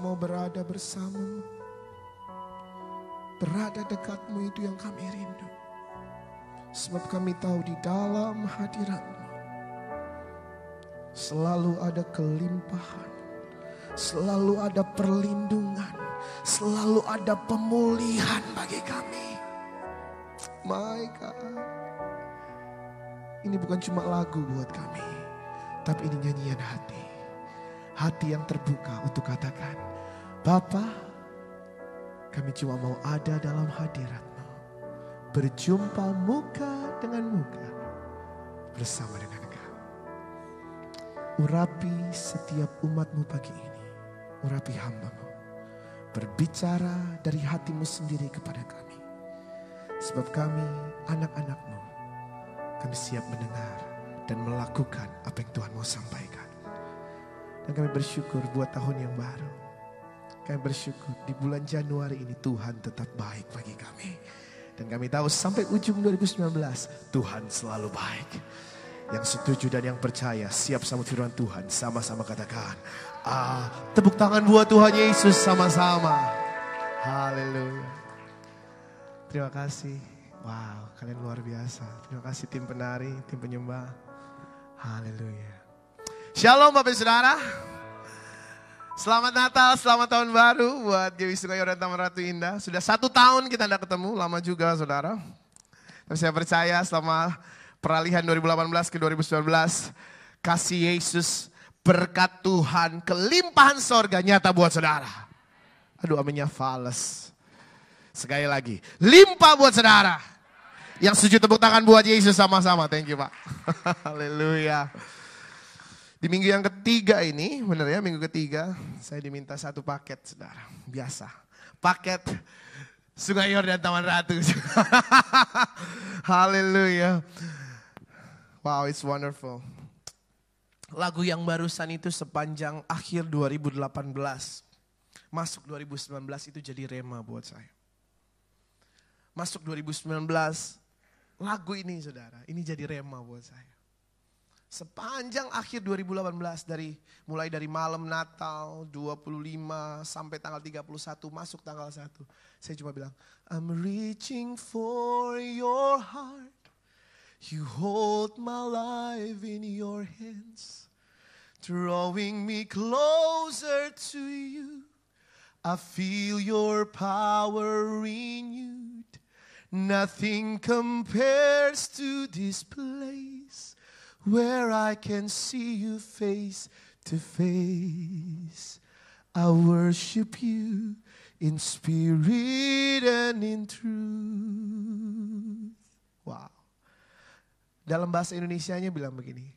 mau berada bersamamu. Berada dekatmu itu yang kami rindu. Sebab kami tahu di dalam hadiratmu selalu ada kelimpahan, selalu ada perlindungan, selalu ada pemulihan bagi kami. My God. Ini bukan cuma lagu buat kami, tapi ini nyanyian hati. Hati yang terbuka untuk katakan, Bapa, kami cuma mau ada dalam hadiratmu. Berjumpa muka dengan muka bersama dengan kau. Urapi setiap umatmu pagi ini. Urapi hambamu. Berbicara dari hatimu sendiri kepada kami. Sebab kami anak-anakmu. Kami siap mendengar dan melakukan apa yang Tuhan mau sampaikan. Dan kami bersyukur buat tahun yang baru. Kami bersyukur di bulan Januari ini Tuhan tetap baik bagi kami. Dan kami tahu sampai ujung 2019 Tuhan selalu baik. Yang setuju dan yang percaya siap sama firman Tuhan sama-sama katakan. Ah, tepuk tangan buat Tuhan Yesus sama-sama. Haleluya. Terima kasih. Wow, kalian luar biasa. Terima kasih tim penari, tim penyembah. Haleluya. Shalom Bapak Saudara. Selamat Natal, selamat tahun baru buat Dewi Sungai dan Taman Ratu Indah. Sudah satu tahun kita tidak ketemu, lama juga saudara. Tapi saya percaya selama peralihan 2018 ke 2019, kasih Yesus, berkat Tuhan, kelimpahan sorga nyata buat saudara. Aduh aminnya fals. Sekali lagi, limpah buat saudara. Yang setuju tepuk tangan buat Yesus sama-sama. Thank you Pak. Haleluya. Di minggu yang ketiga ini, benar ya minggu ketiga, saya diminta satu paket saudara. Biasa. Paket Sungai Yordan Taman Ratu. Haleluya. Wow, it's wonderful. Lagu yang barusan itu sepanjang akhir 2018. Masuk 2019 itu jadi rema buat saya. Masuk 2019, lagu ini saudara, ini jadi rema buat saya. Sepanjang akhir 2018 dari mulai dari malam Natal 25 sampai tanggal 31 masuk tanggal 1. Saya cuma bilang, I'm reaching for your heart. You hold my life in your hands. Drawing me closer to you. I feel your power renewed. Nothing compares to this place where I can see you face to face. I worship you in spirit and in truth. Wow. Dalam bahasa Indonesianya bilang begini,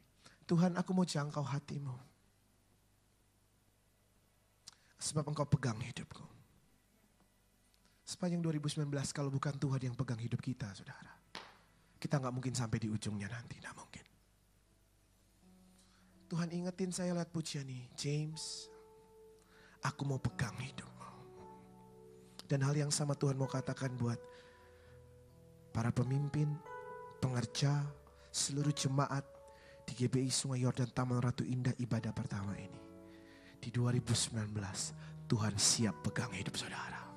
Tuhan aku mau jangkau hatimu. Sebab engkau pegang hidupku. Sepanjang 2019 kalau bukan Tuhan yang pegang hidup kita saudara. Kita nggak mungkin sampai di ujungnya nanti, mungkin. Tuhan ingetin saya lihat pujian ini. James, aku mau pegang hidupmu. Dan hal yang sama Tuhan mau katakan buat para pemimpin, pengerja, seluruh jemaat di GBI Sungai Yordan Taman Ratu Indah ibadah pertama ini. Di 2019 Tuhan siap pegang hidup saudara.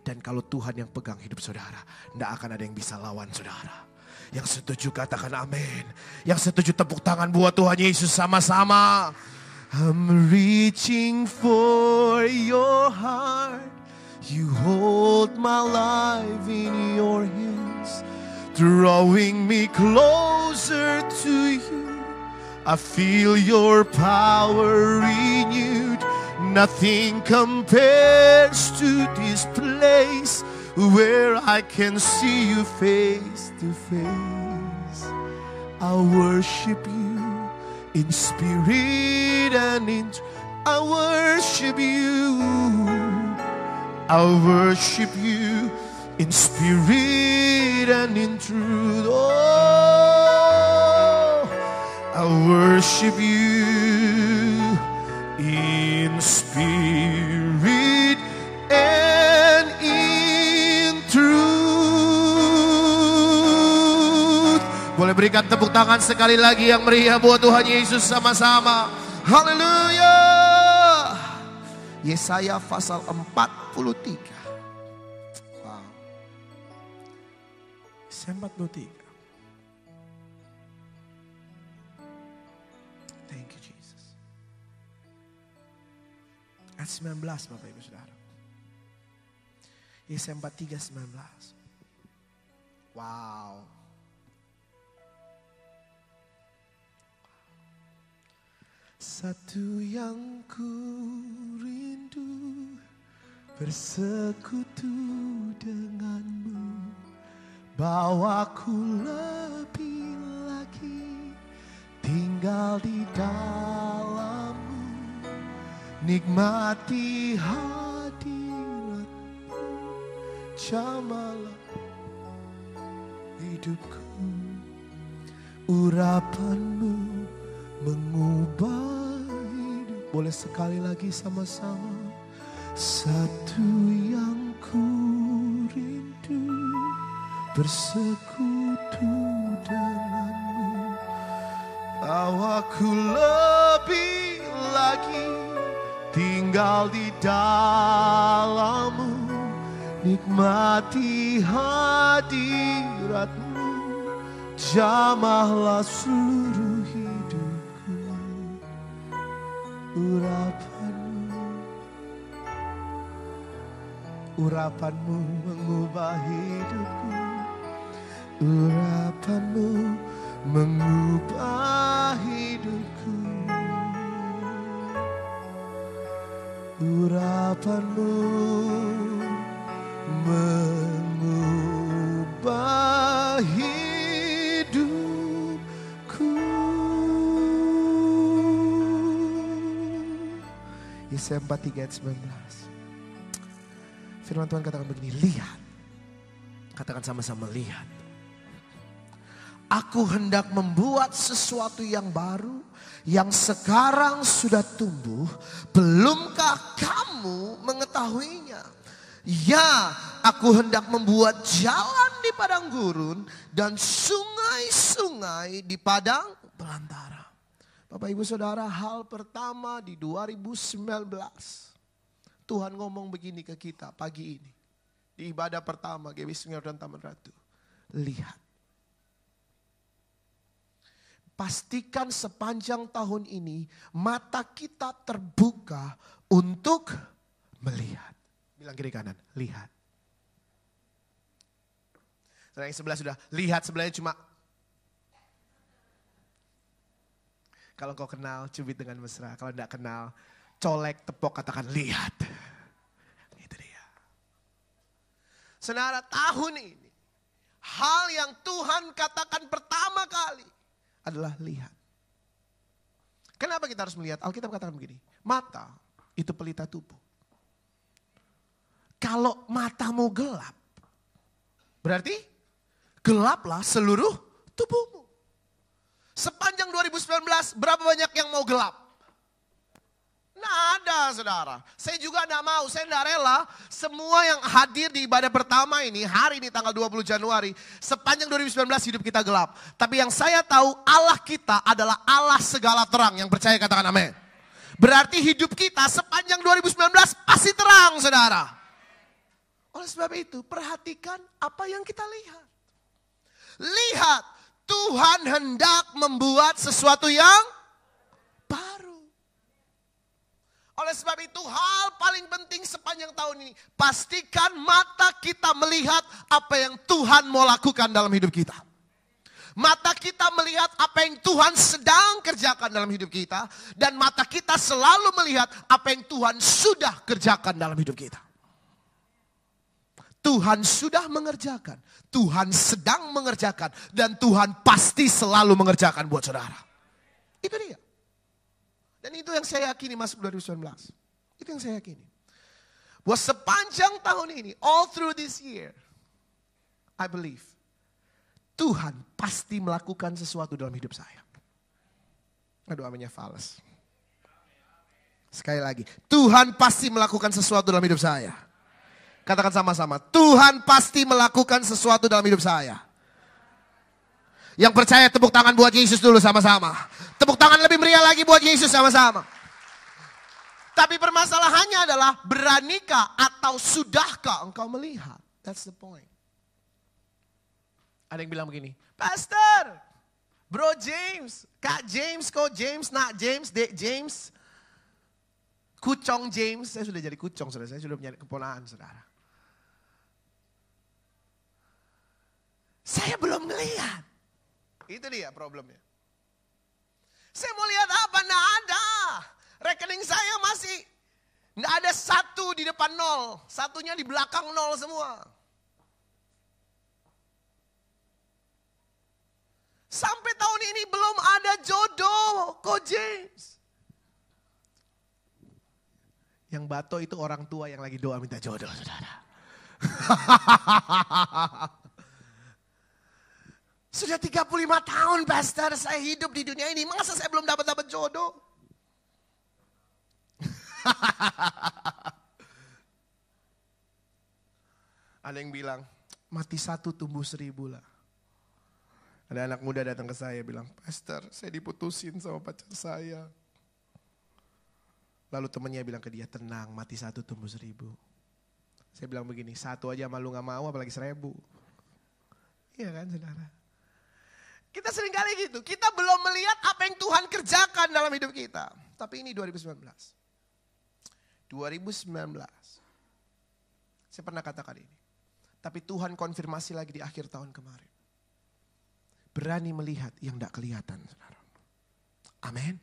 Dan kalau Tuhan yang pegang hidup saudara, tidak akan ada yang bisa lawan saudara. Yang setuju katakan amin. Yang setuju tepuk tangan buat Tuhan Yesus sama-sama. I'm reaching for your heart. You hold my life in your hands. Drawing me closer to you. I feel your power renewed. Nothing compares to this place where I can see you face to face. I worship you in spirit and in I worship you. I worship you in spirit and in truth. Oh, I worship you Berikan tepuk tangan sekali lagi yang meriah buat Tuhan Yesus sama-sama. Haleluya. Yesaya pasal 43. Wow. Yesaya 43. Thank you Jesus. Ayat 19 Bapak Ibu Saudara. Yesaya 43 19. Wow. Satu yang ku rindu bersekutu denganmu. Bawaku lebih lagi tinggal di dalammu. Nikmati hadiratmu Jamalah hidupku. Urapanmu mengubah boleh sekali lagi sama-sama. Satu yang ku rindu bersekutu denganmu. Bahwa ku lebih lagi tinggal di dalammu. Nikmati hadiratmu. Jamahlah seluruh urapanmu urapanmu mengubah hidupku. Urapanmu mengubah hidupku. Urapanmu Yesaya 43 ayat 19. Firman Tuhan katakan begini, lihat. Katakan sama-sama lihat. Aku hendak membuat sesuatu yang baru yang sekarang sudah tumbuh. Belumkah kamu mengetahuinya? Ya, aku hendak membuat jalan di padang gurun dan sungai-sungai di padang belantara. Bapak Ibu Saudara, hal pertama di 2019 Tuhan ngomong begini ke kita pagi ini. Di ibadah pertama GW Sungai dan Taman Ratu. Lihat. Pastikan sepanjang tahun ini mata kita terbuka untuk melihat. Bilang kiri kanan, lihat. Yang sebelah sudah lihat sebelahnya cuma Kalau kau kenal, cubit dengan mesra. Kalau tidak kenal, colek, tepok, katakan lihat. Itu dia. Senara tahun ini, hal yang Tuhan katakan pertama kali adalah lihat. Kenapa kita harus melihat? Alkitab katakan begini, mata itu pelita tubuh. Kalau matamu gelap, berarti gelaplah seluruh tubuhmu. Sepanjang 2019 berapa banyak yang mau gelap? Nah ada saudara. Saya juga tidak mau, saya tidak rela semua yang hadir di ibadah pertama ini, hari ini tanggal 20 Januari, sepanjang 2019 hidup kita gelap. Tapi yang saya tahu Allah kita adalah Allah segala terang. Yang percaya katakan amin. Berarti hidup kita sepanjang 2019 pasti terang saudara. Oleh sebab itu perhatikan apa yang kita lihat. Lihat Tuhan hendak membuat sesuatu yang baru. Oleh sebab itu hal paling penting sepanjang tahun ini. Pastikan mata kita melihat apa yang Tuhan mau lakukan dalam hidup kita. Mata kita melihat apa yang Tuhan sedang kerjakan dalam hidup kita. Dan mata kita selalu melihat apa yang Tuhan sudah kerjakan dalam hidup kita. Tuhan sudah mengerjakan, Tuhan sedang mengerjakan, dan Tuhan pasti selalu mengerjakan buat saudara. Itu dia. Dan itu yang saya yakini masuk 2019. Itu yang saya yakini. Bahwa sepanjang tahun ini, all through this year, I believe, Tuhan pasti melakukan sesuatu dalam hidup saya. Aduh aminnya fals. Sekali lagi, Tuhan pasti melakukan sesuatu dalam hidup saya. Katakan sama-sama, Tuhan pasti melakukan sesuatu dalam hidup saya. Yang percaya tepuk tangan buat Yesus dulu sama-sama. Tepuk tangan lebih meriah lagi buat Yesus sama-sama. Tapi permasalahannya adalah beranikah atau sudahkah engkau melihat? That's the point. Ada yang bilang begini, Pastor, Bro James, Kak James, kok James, nak James, Dek James, Kucong James, saya sudah jadi kucong, saudara. Saya sudah punya keponaan, saudara. Saya belum melihat. Itu dia problemnya. Saya mau lihat apa? Nggak ada. Rekening saya masih nggak ada satu di depan nol. Satunya di belakang nol semua. Sampai tahun ini belum ada jodoh, kok James. Yang bato itu orang tua yang lagi doa minta jodoh, saudara. Sudah 35 tahun pastor saya hidup di dunia ini. Masa saya belum dapat-dapat jodoh? Ada yang bilang, mati satu tumbuh seribu lah. Ada anak muda datang ke saya bilang, Pastor saya diputusin sama pacar saya. Lalu temannya bilang ke dia, tenang mati satu tumbuh seribu. Saya bilang begini, satu aja malu gak mau apalagi seribu. Iya kan saudara? Kita sering kali gitu, kita belum melihat apa yang Tuhan kerjakan dalam hidup kita. Tapi ini 2019. 2019. Saya pernah katakan ini. Tapi Tuhan konfirmasi lagi di akhir tahun kemarin. Berani melihat yang tidak kelihatan. Saudara. Amin.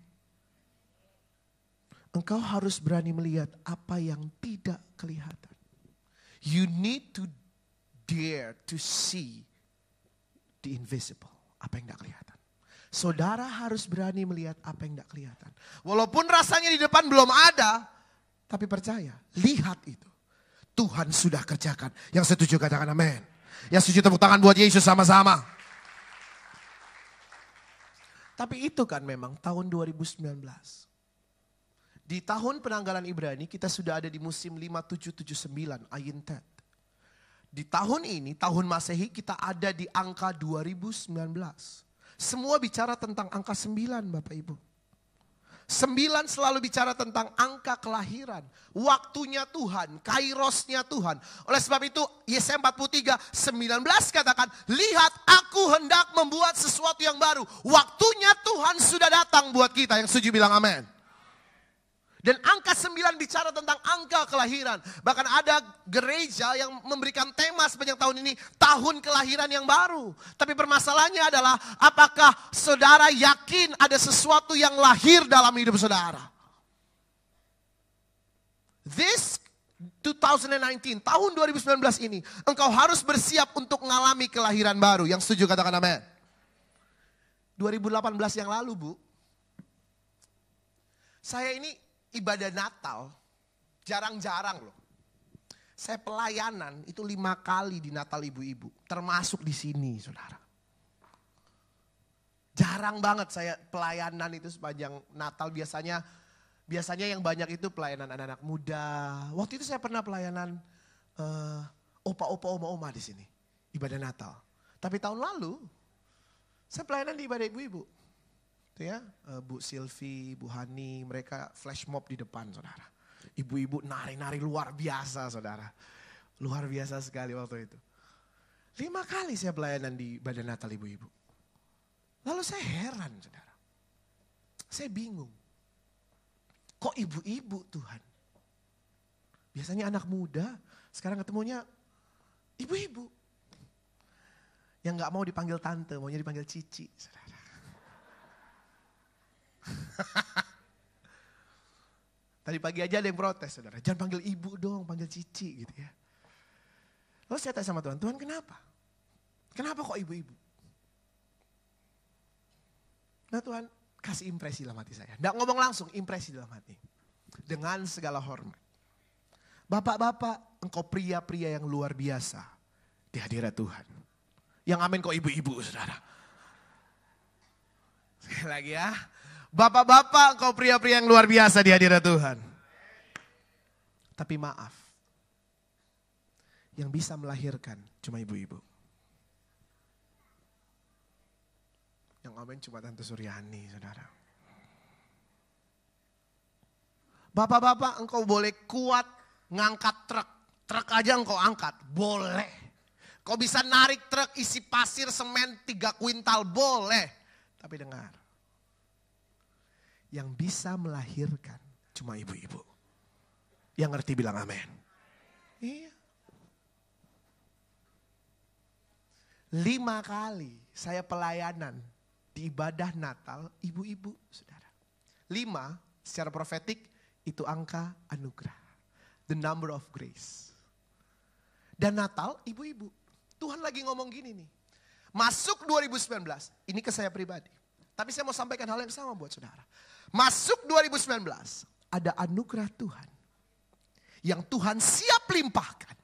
Engkau harus berani melihat apa yang tidak kelihatan. You need to dare to see the invisible apa yang tidak kelihatan. Saudara harus berani melihat apa yang tidak kelihatan. Walaupun rasanya di depan belum ada, tapi percaya, lihat itu. Tuhan sudah kerjakan. Yang setuju katakan amin. Yang setuju tepuk tangan buat Yesus sama-sama. Tapi itu kan memang tahun 2019. Di tahun penanggalan Ibrani kita sudah ada di musim 5779 Ayin Tet. Di tahun ini, tahun Masehi kita ada di angka 2019. Semua bicara tentang angka 9 Bapak Ibu. 9 selalu bicara tentang angka kelahiran. Waktunya Tuhan, kairosnya Tuhan. Oleh sebab itu Yesaya 43, 19 katakan, Lihat aku hendak membuat sesuatu yang baru. Waktunya Tuhan sudah datang buat kita. Yang setuju bilang amin. Dan angka 9 bicara tentang angka kelahiran. Bahkan ada gereja yang memberikan tema sepanjang tahun ini tahun kelahiran yang baru. Tapi permasalahannya adalah apakah saudara yakin ada sesuatu yang lahir dalam hidup saudara? This 2019, tahun 2019 ini, engkau harus bersiap untuk mengalami kelahiran baru. Yang setuju katakan amin. 2018 yang lalu bu, saya ini ibadah Natal jarang-jarang loh. Saya pelayanan itu lima kali di Natal ibu-ibu, termasuk di sini saudara. Jarang banget saya pelayanan itu sepanjang Natal biasanya biasanya yang banyak itu pelayanan anak-anak muda. Waktu itu saya pernah pelayanan uh, opa-opa oma-oma di sini, ibadah Natal. Tapi tahun lalu saya pelayanan di ibadah ibu-ibu. Itu ya, eh, Bu Silvi, Bu Hani, mereka flash mob di depan saudara. Ibu-ibu nari-nari luar biasa saudara. Luar biasa sekali waktu itu. Lima kali saya pelayanan di Badan Natal ibu-ibu. Lalu saya heran saudara. Saya bingung. Kok ibu-ibu Tuhan? Biasanya anak muda, sekarang ketemunya ibu-ibu. Yang gak mau dipanggil tante, maunya dipanggil cici. Saudara. Tadi pagi aja ada yang protes, saudara. Jangan panggil ibu dong, panggil cici gitu ya. Lalu saya tanya sama Tuhan, Tuhan kenapa? Kenapa kok ibu-ibu? Nah Tuhan kasih impresi dalam hati saya. Tidak ngomong langsung, impresi dalam hati. Dengan segala hormat. Bapak-bapak, engkau pria-pria yang luar biasa di hadirat Tuhan. Yang amin kok ibu-ibu saudara. Sekali lagi ya, Bapak-bapak kau pria-pria yang luar biasa di hadirat Tuhan. Tapi maaf, yang bisa melahirkan cuma ibu-ibu. Yang amin cuma Tante Suryani, saudara. Bapak-bapak engkau boleh kuat ngangkat truk. Truk aja engkau angkat, boleh. Kau bisa narik truk isi pasir semen tiga kuintal, boleh. Tapi dengar, yang bisa melahirkan cuma ibu-ibu. Yang ngerti bilang amin. Iya. Lima kali saya pelayanan di ibadah Natal ibu-ibu, saudara. Lima secara profetik itu angka anugerah. The number of grace. Dan Natal ibu-ibu. Tuhan lagi ngomong gini nih. Masuk 2019, ini ke saya pribadi. Tapi saya mau sampaikan hal yang sama buat saudara. Masuk 2019, ada anugerah Tuhan. Yang Tuhan siap limpahkan.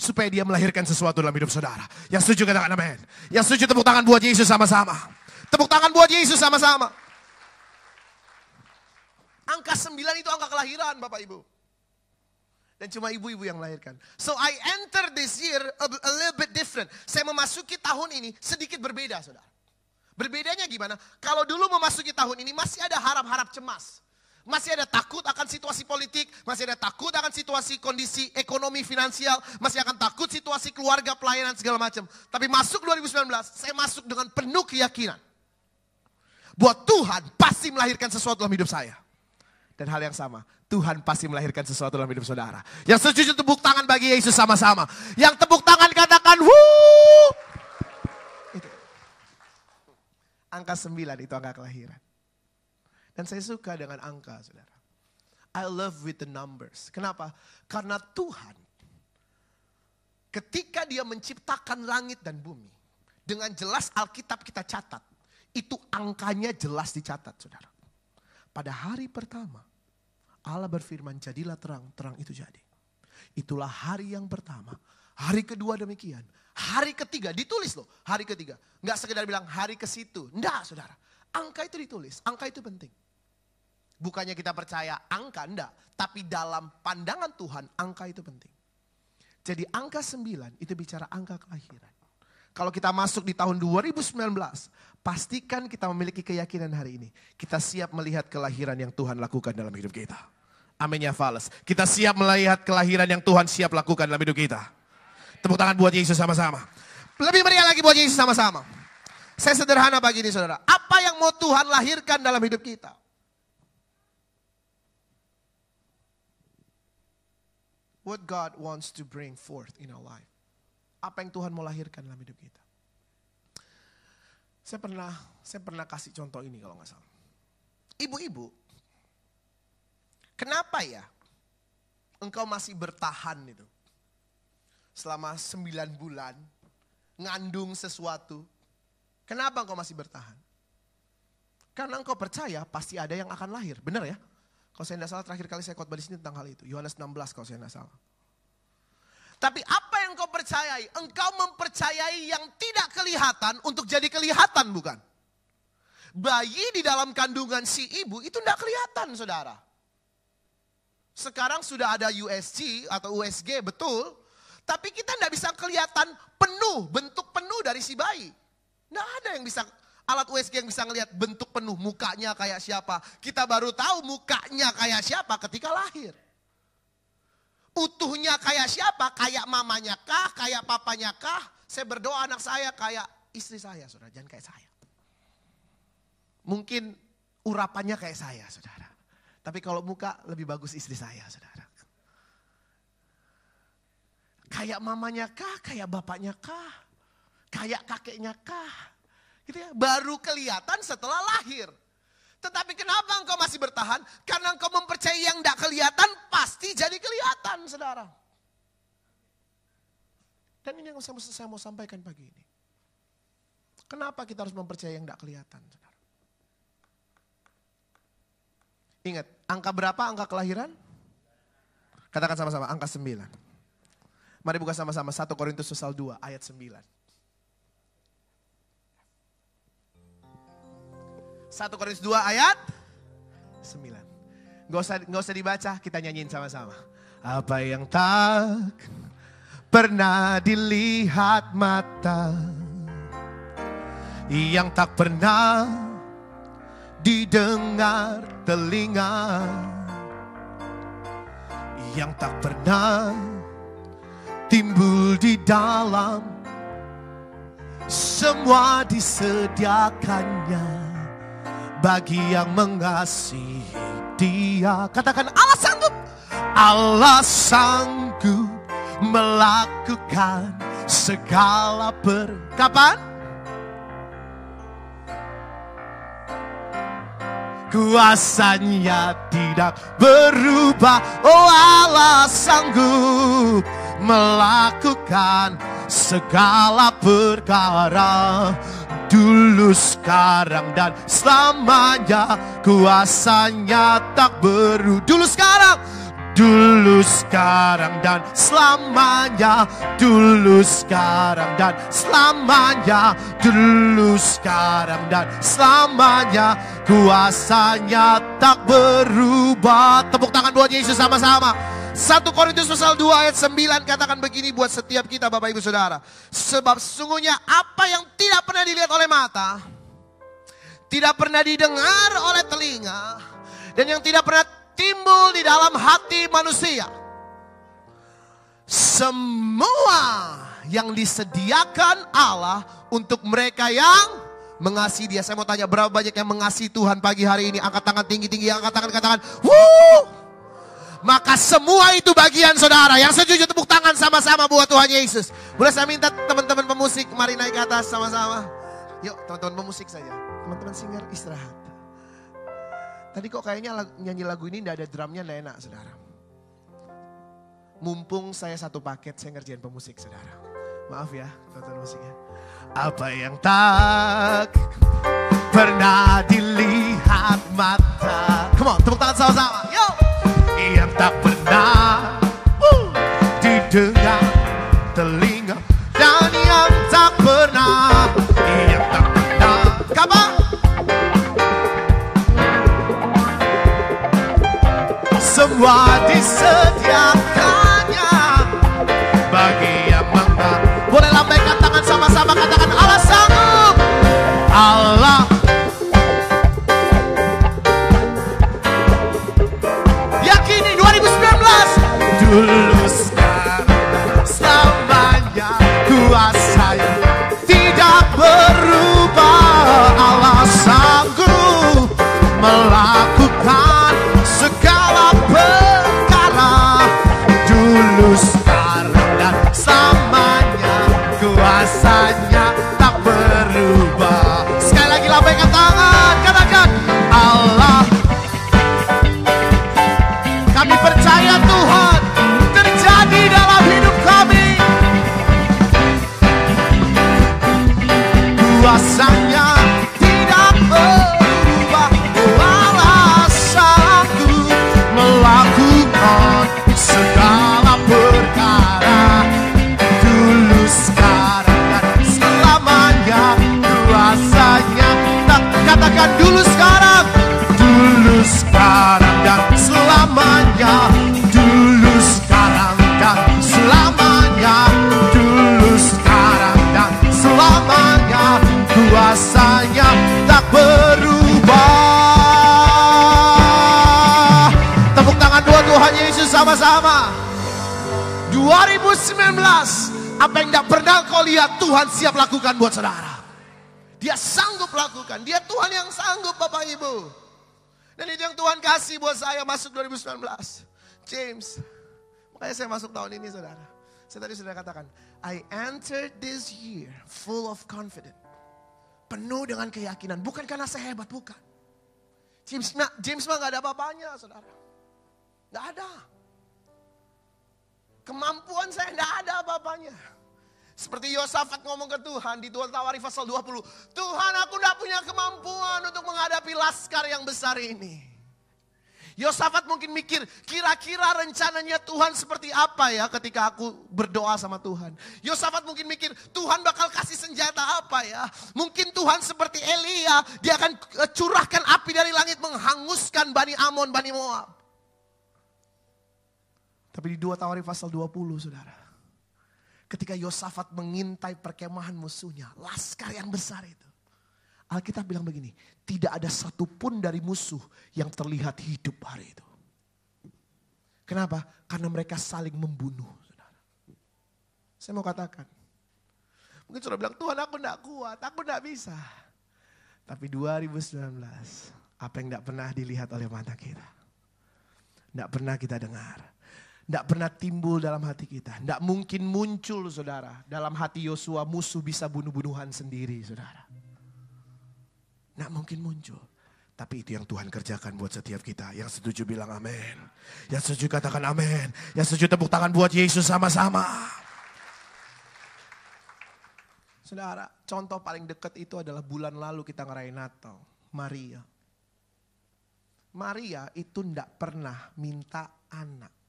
Supaya dia melahirkan sesuatu dalam hidup saudara. Yang setuju katakan amin. Yang setuju tepuk tangan buat Yesus sama-sama. Tepuk tangan buat Yesus sama-sama. Angka 9 itu angka kelahiran Bapak Ibu. Dan cuma ibu-ibu yang melahirkan. So I enter this year a little bit different. Saya memasuki tahun ini sedikit berbeda saudara. Berbedanya gimana? Kalau dulu memasuki tahun ini masih ada harap-harap cemas. Masih ada takut akan situasi politik, masih ada takut akan situasi kondisi ekonomi finansial, masih akan takut situasi keluarga, pelayanan segala macam. Tapi masuk 2019, saya masuk dengan penuh keyakinan. Buat Tuhan pasti melahirkan sesuatu dalam hidup saya. Dan hal yang sama, Tuhan pasti melahirkan sesuatu dalam hidup saudara. Yang setuju tepuk tangan bagi Yesus sama-sama. Yang tepuk tangan katakan, wuh. Itu. Angka 9 itu angka kelahiran. Dan saya suka dengan angka, saudara. I love with the numbers. Kenapa? Karena Tuhan ketika dia menciptakan langit dan bumi, dengan jelas Alkitab kita catat, itu angkanya jelas dicatat, saudara. Pada hari pertama, Allah berfirman, jadilah terang, terang itu jadi. Itulah hari yang pertama. Hari kedua demikian. Hari ketiga ditulis loh, hari ketiga. Enggak sekedar bilang hari ke situ. Enggak saudara. Angka itu ditulis, angka itu penting. Bukannya kita percaya angka, enggak. Tapi dalam pandangan Tuhan, angka itu penting. Jadi angka 9 itu bicara angka kelahiran. Kalau kita masuk di tahun 2019, pastikan kita memiliki keyakinan hari ini. Kita siap melihat kelahiran yang Tuhan lakukan dalam hidup kita. Amin ya Fales. Kita siap melihat kelahiran yang Tuhan siap lakukan dalam hidup kita. Tepuk tangan buat Yesus sama-sama. Lebih meriah lagi buat Yesus sama-sama. Saya sederhana pagi ini saudara. Apa yang mau Tuhan lahirkan dalam hidup kita? What God wants to bring forth in our life apa yang Tuhan mau lahirkan dalam hidup kita. Saya pernah saya pernah kasih contoh ini kalau nggak salah. Ibu-ibu, kenapa ya engkau masih bertahan itu? Selama sembilan bulan, ngandung sesuatu. Kenapa engkau masih bertahan? Karena engkau percaya pasti ada yang akan lahir. Benar ya? Kalau saya tidak salah terakhir kali saya khotbah di sini tentang hal itu. Yohanes 16 kalau saya tidak salah. Tapi apa yang engkau percayai? Engkau mempercayai yang tidak kelihatan untuk jadi kelihatan bukan? Bayi di dalam kandungan si ibu itu tidak kelihatan saudara. Sekarang sudah ada USG atau USG betul. Tapi kita tidak bisa kelihatan penuh, bentuk penuh dari si bayi. Tidak ada yang bisa alat USG yang bisa ngelihat bentuk penuh mukanya kayak siapa. Kita baru tahu mukanya kayak siapa ketika lahir. Utuhnya kayak siapa? Kayak mamanya kah? Kayak papanya kah? Saya berdoa anak saya kayak istri saya, saudara. Jangan kayak saya. Mungkin urapannya kayak saya, saudara. Tapi kalau muka lebih bagus istri saya, saudara. Kayak mamanya kah? Kayak bapaknya kah? Kayak kakeknya kah? Gitu ya. Baru kelihatan setelah lahir. Tetapi kenapa engkau masih bertahan? Karena engkau mempercayai yang tidak kelihatan pasti jadi kelihatan saudara. Dan ini yang saya, mau sampaikan pagi ini. Kenapa kita harus mempercayai yang tidak kelihatan saudara? Ingat, angka berapa angka kelahiran? Katakan sama-sama, angka 9. Mari buka sama-sama 1 Korintus pasal 2 ayat 9. 1 Korintus 2 ayat 9. Gak usah, gak usah dibaca, kita nyanyiin sama-sama. Apa yang tak pernah dilihat mata yang tak pernah didengar telinga yang tak pernah timbul di dalam. Semua disediakannya bagi yang mengasihi dia. Katakan Allah sanggup. Allah sanggup melakukan segala perkapan kuasanya tidak berubah. Oh Allah sanggup melakukan segala perkara. Dulu sekarang dan selamanya kuasanya tak berubah Dulu sekarang. Dulu sekarang dan selamanya. Dulu sekarang dan selamanya. Dulu sekarang dan selamanya. Kuasanya tak berubah. Tepuk tangan buat Yesus sama-sama 1 Korintus pasal 2 ayat 9 katakan begini buat setiap kita Bapak Ibu Saudara. Sebab sesungguhnya apa yang tidak pernah dilihat oleh mata, tidak pernah didengar oleh telinga, dan yang tidak pernah timbul di dalam hati manusia. Semua yang disediakan Allah untuk mereka yang mengasihi dia. Saya mau tanya berapa banyak yang mengasihi Tuhan pagi hari ini. Angkat tangan tinggi-tinggi, angkat tangan, katakan, Wuh! Maka semua itu bagian saudara. Yang setuju tepuk tangan sama-sama buat Tuhan Yesus. Boleh saya minta teman-teman pemusik mari naik ke atas sama-sama. Yuk teman-teman pemusik saja. Teman-teman singer istirahat. Tadi kok kayaknya lagu, nyanyi lagu ini tidak ada drumnya tidak enak saudara. Mumpung saya satu paket saya ngerjain pemusik saudara. Maaf ya teman-teman musiknya. Apa yang tak pernah dilihat mata. Come on tepuk tangan sama-sama. Yo. Yang tak pernah uh, didengar telinga. Dan yang tak pernah. Yang tak pernah. Kapan? semua disediakannya 2019 apa yang tidak pernah kau lihat Tuhan siap lakukan buat saudara. Dia sanggup lakukan. Dia Tuhan yang sanggup Bapak Ibu. Dan itu yang Tuhan kasih buat saya masuk 2019 James makanya saya masuk tahun ini saudara. Saya tadi sudah katakan I entered this year full of confidence. Penuh dengan keyakinan. Bukan karena saya hebat bukan. James nah, James mah gak ada apa-apanya saudara. Gak ada kemampuan saya gak ada apa-apanya seperti Yosafat ngomong ke Tuhan di Tuhan Tawari pasal 20. Tuhan aku tidak punya kemampuan untuk menghadapi laskar yang besar ini. Yosafat mungkin mikir, kira-kira rencananya Tuhan seperti apa ya ketika aku berdoa sama Tuhan. Yosafat mungkin mikir, Tuhan bakal kasih senjata apa ya. Mungkin Tuhan seperti Elia, dia akan curahkan api dari langit menghanguskan Bani Amon, Bani Moab. Tapi di 2 Tawari pasal 20 saudara. Ketika Yosafat mengintai perkemahan musuhnya, laskar yang besar itu. Alkitab bilang begini, tidak ada satupun dari musuh yang terlihat hidup hari itu. Kenapa? Karena mereka saling membunuh. Saudara. Saya mau katakan, mungkin sudah bilang, Tuhan aku tidak kuat, aku tidak bisa. Tapi 2019, apa yang tidak pernah dilihat oleh mata kita. Tidak pernah kita dengar. Tidak pernah timbul dalam hati kita. Tidak mungkin muncul saudara. Dalam hati Yosua musuh bisa bunuh-bunuhan sendiri saudara. Tidak mungkin muncul. Tapi itu yang Tuhan kerjakan buat setiap kita. Yang setuju bilang amin. Yang setuju katakan amin. Yang setuju tepuk tangan buat Yesus sama-sama. Saudara, contoh paling dekat itu adalah bulan lalu kita ngerayain Natal. Maria. Maria itu tidak pernah minta anak.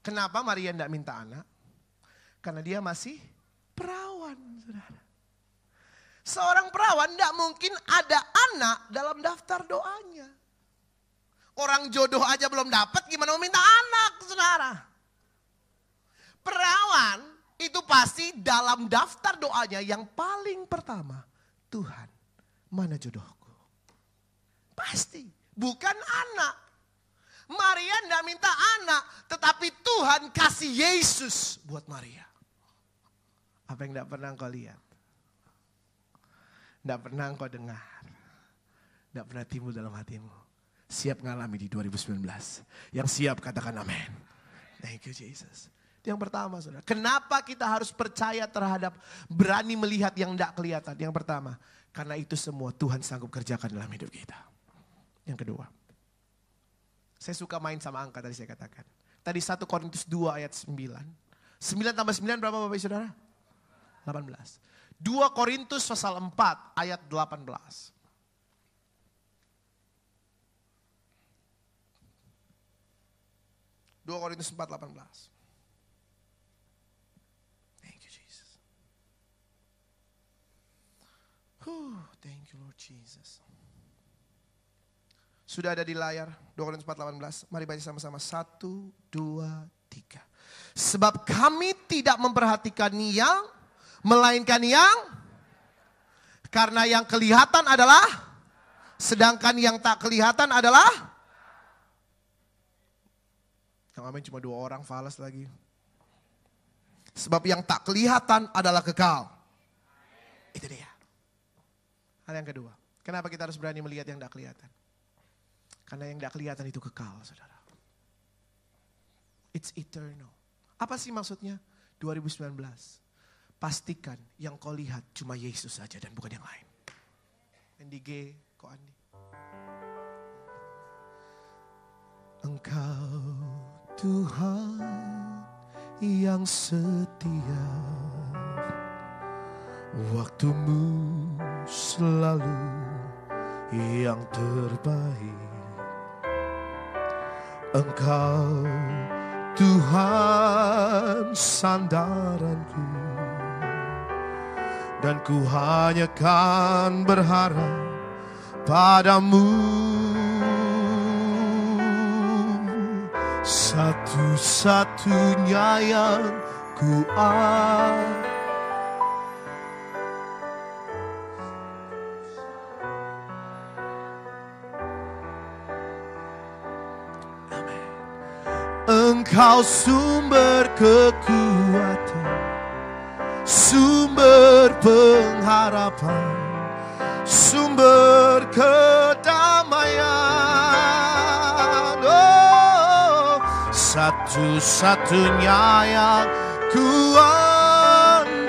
Kenapa Maria tidak minta anak? Karena dia masih perawan, saudara. Seorang perawan tidak mungkin ada anak dalam daftar doanya. Orang jodoh aja belum dapat, gimana mau minta anak, saudara? Perawan itu pasti dalam daftar doanya yang paling pertama, Tuhan, mana jodohku? Pasti, bukan anak. Maria tidak minta anak, tetapi Tuhan kasih Yesus buat Maria. Apa yang tidak pernah kau lihat? Tidak pernah engkau dengar. Tidak pernah timbul dalam hatimu. Siap ngalami di 2019. Yang siap katakan amin. Thank you Jesus. Yang pertama saudara. Kenapa kita harus percaya terhadap berani melihat yang tidak kelihatan. Yang pertama. Karena itu semua Tuhan sanggup kerjakan dalam hidup kita. Yang kedua. Saya suka main sama angka tadi saya katakan. Tadi 1 Korintus 2 ayat 9. 9 tambah 9 berapa Bapak Ibu Saudara? 18. 2 Korintus pasal 4 ayat 18. Dua Korintus 4, 18. Thank you Jesus. Huh, thank you Lord Jesus. Sudah ada di layar 2 Korintus 4, 18. Mari baca sama-sama. 1, 2, 3. Sebab kami tidak memperhatikan yang melainkan yang karena yang kelihatan adalah sedangkan yang tak kelihatan adalah yang amin cuma dua orang falas lagi. Sebab yang tak kelihatan adalah kekal. Itu dia. Hal yang kedua. Kenapa kita harus berani melihat yang tak kelihatan? Karena yang tak kelihatan itu kekal, saudara. It's eternal. Apa sih maksudnya? 2019 pastikan yang kau lihat cuma Yesus saja dan bukan yang lain. NDG, kok Andi? Engkau Tuhan yang setia Waktumu selalu yang terbaik Engkau Tuhan sandaranku. Dan ku hanya kan berharap padamu. Satu-satunya yang ku ada Engkau sumber kekuatan sumber pengharapan, sumber kedamaian. Oh, satu-satunya yang ku andalkan,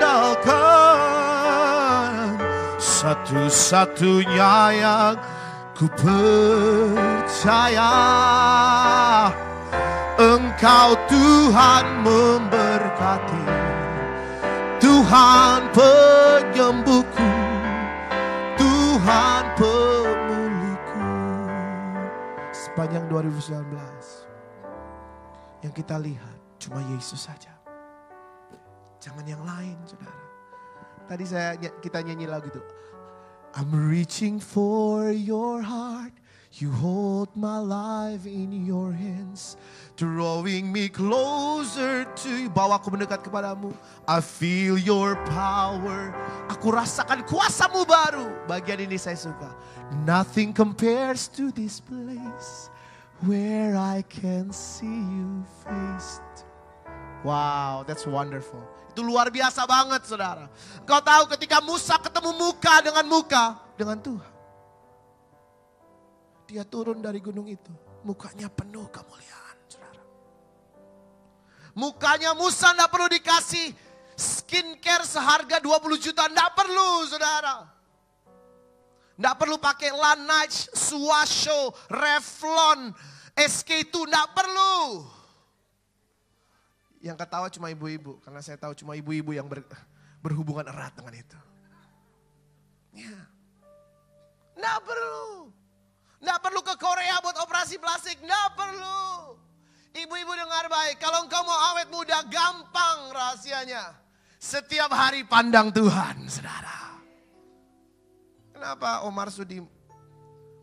satu-satunya yang ku percaya. Engkau Tuhan memberkati Tuhan penyembuhku, Tuhan pemulihku. Sepanjang 2019, yang kita lihat cuma Yesus saja. Jangan yang lain, saudara. Tadi saya kita nyanyi lagu itu. I'm reaching for your heart, You hold my life in your hands, drawing me closer to you. Bawa aku mendekat kepadamu. I feel your power. Aku rasakan kuasamu baru. Bagian ini saya suka. Nothing compares to this place where I can see you face. Wow, that's wonderful. Itu luar biasa banget saudara. Kau tahu ketika Musa ketemu muka dengan muka dengan Tuhan. Dia turun dari gunung itu. Mukanya penuh kemuliaan. Mukanya Musa tidak perlu dikasih skincare seharga 20 juta. Tidak perlu, saudara. Tidak perlu pakai Laneige, Suasho, Revlon, SK2. Tidak perlu. Yang ketawa cuma ibu-ibu. Karena saya tahu cuma ibu-ibu yang ber, berhubungan erat dengan itu. Ya. Tidak perlu. Nggak perlu ke Korea buat operasi plastik, nggak perlu. Ibu-ibu dengar baik, kalau engkau mau awet muda gampang rahasianya. Setiap hari pandang Tuhan, saudara. Kenapa Omar Sudi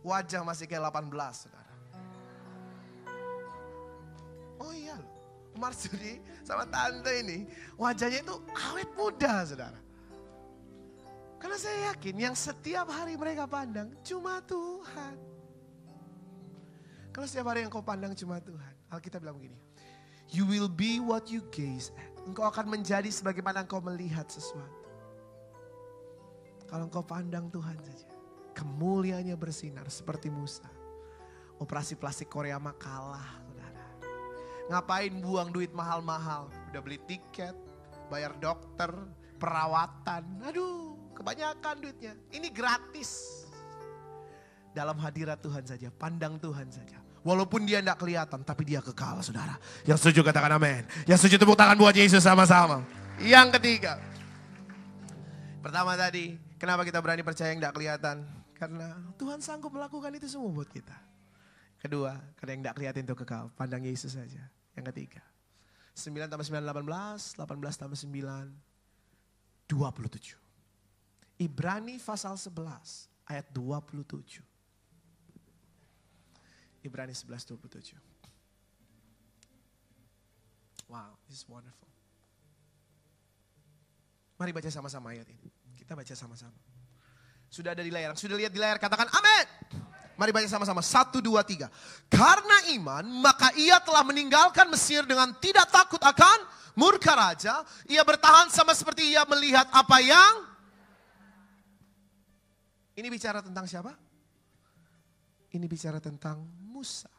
wajah masih kayak 18, saudara? Oh iya loh, Omar Sudi sama tante ini wajahnya itu awet muda, saudara. Karena saya yakin yang setiap hari mereka pandang cuma Tuhan. Kalau setiap hari yang kau pandang cuma Tuhan. Alkitab bilang begini. You will be what you gaze at. Engkau akan menjadi sebagaimana engkau melihat sesuatu. Kalau engkau pandang Tuhan saja. Kemuliaannya bersinar seperti Musa. Operasi plastik Korea mah kalah. Saudara. Ngapain buang duit mahal-mahal. Udah beli tiket, bayar dokter, perawatan. Aduh kebanyakan duitnya. Ini gratis dalam hadirat Tuhan saja, pandang Tuhan saja. Walaupun dia tidak kelihatan, tapi dia kekal saudara. Yang setuju katakan amin. Yang setuju tepuk tangan buat Yesus sama-sama. Yang ketiga. Pertama tadi, kenapa kita berani percaya yang tidak kelihatan? Karena Tuhan sanggup melakukan itu semua buat kita. Kedua, karena yang tidak kelihatan itu kekal. Pandang Yesus saja. Yang ketiga. 9 tambah 9, 18. 18 tambah 9, 27. Ibrani pasal 11 ayat 27. Ibrani 11, 27. Wow, this is wonderful. Mari baca sama-sama ayat ini. Kita baca sama-sama. Sudah ada di layar. Sudah lihat di layar katakan amin. Mari baca sama-sama. Satu, dua, tiga. Karena iman, maka ia telah meninggalkan Mesir dengan tidak takut akan murka raja. Ia bertahan sama seperti ia melihat apa yang... Ini bicara tentang siapa? Ini bicara tentang Musa.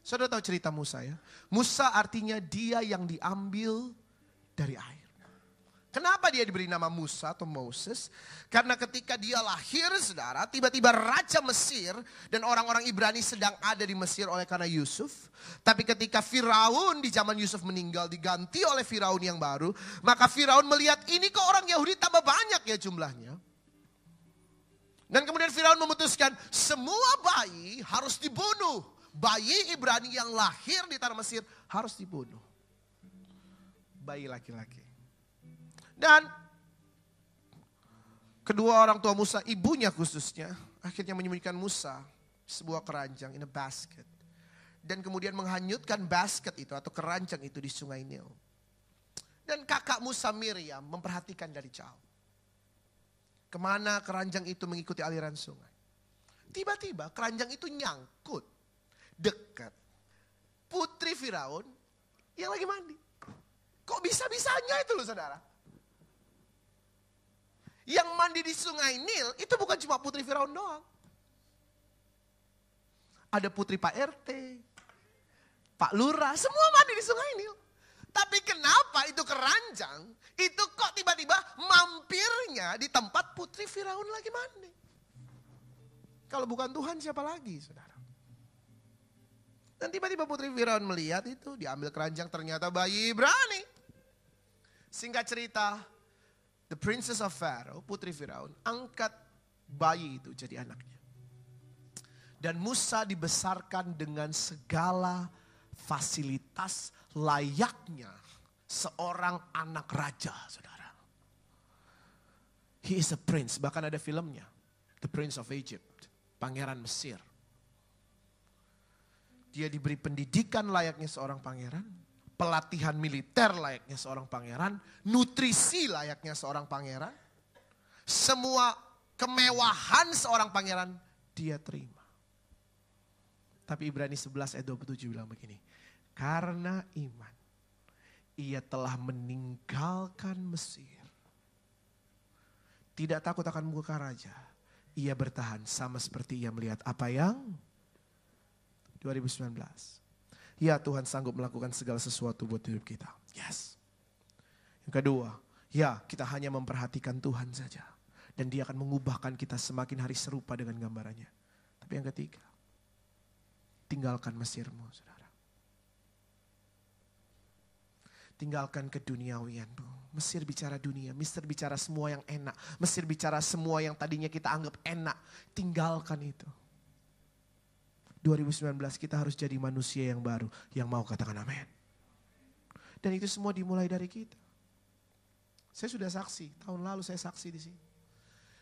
Saudara tahu cerita Musa ya? Musa artinya dia yang diambil dari air. Kenapa dia diberi nama Musa atau Moses? Karena ketika dia lahir, saudara, tiba-tiba Raja Mesir dan orang-orang Ibrani sedang ada di Mesir oleh karena Yusuf. Tapi ketika Firaun di zaman Yusuf meninggal diganti oleh Firaun yang baru, maka Firaun melihat ini kok orang Yahudi tambah banyak ya jumlahnya. Dan kemudian Firaun memutuskan semua bayi harus dibunuh. Bayi Ibrani yang lahir di tanah Mesir harus dibunuh. Bayi laki-laki. Dan kedua orang tua Musa, ibunya khususnya, akhirnya menyembunyikan Musa sebuah keranjang in a basket. Dan kemudian menghanyutkan basket itu atau keranjang itu di sungai Nil. Dan kakak Musa Miriam memperhatikan dari jauh. Ke mana keranjang itu mengikuti aliran sungai. Tiba-tiba keranjang itu nyangkut. Dekat. Putri Firaun yang lagi mandi. Kok bisa-bisanya itu loh saudara? Yang mandi di sungai Nil itu bukan cuma putri Firaun doang. Ada putri Pak RT, Pak Lurah, semua mandi di sungai Nil. Tapi kenapa itu keranjang, itu kok tiba-tiba mampirnya di tempat putri Firaun lagi mandi. Kalau bukan Tuhan siapa lagi saudara. Dan tiba-tiba putri Firaun melihat itu, diambil keranjang ternyata bayi Ibrani. Singkat cerita, the princess of Pharaoh, putri Firaun, angkat bayi itu jadi anaknya. Dan Musa dibesarkan dengan segala fasilitas layaknya seorang anak raja, saudara. He is a prince, bahkan ada filmnya, The Prince of Egypt, Pangeran Mesir. Dia diberi pendidikan layaknya seorang pangeran, pelatihan militer layaknya seorang pangeran, nutrisi layaknya seorang pangeran, semua kemewahan seorang pangeran dia terima. Tapi Ibrani 11 ayat 27 bilang begini, karena iman ia telah meninggalkan Mesir. Tidak takut akan muka raja. Ia bertahan sama seperti ia melihat apa yang 2019. Ya Tuhan sanggup melakukan segala sesuatu buat hidup kita. Yes. Yang kedua, ya kita hanya memperhatikan Tuhan saja. Dan dia akan mengubahkan kita semakin hari serupa dengan gambarannya. Tapi yang ketiga, tinggalkan Mesirmu saudara. Tinggalkan keduniawianmu. Mesir bicara dunia, Mesir bicara semua yang enak. Mesir bicara semua yang tadinya kita anggap enak. Tinggalkan itu. 2019 kita harus jadi manusia yang baru yang mau katakan amin. Dan itu semua dimulai dari kita. Saya sudah saksi, tahun lalu saya saksi di sini.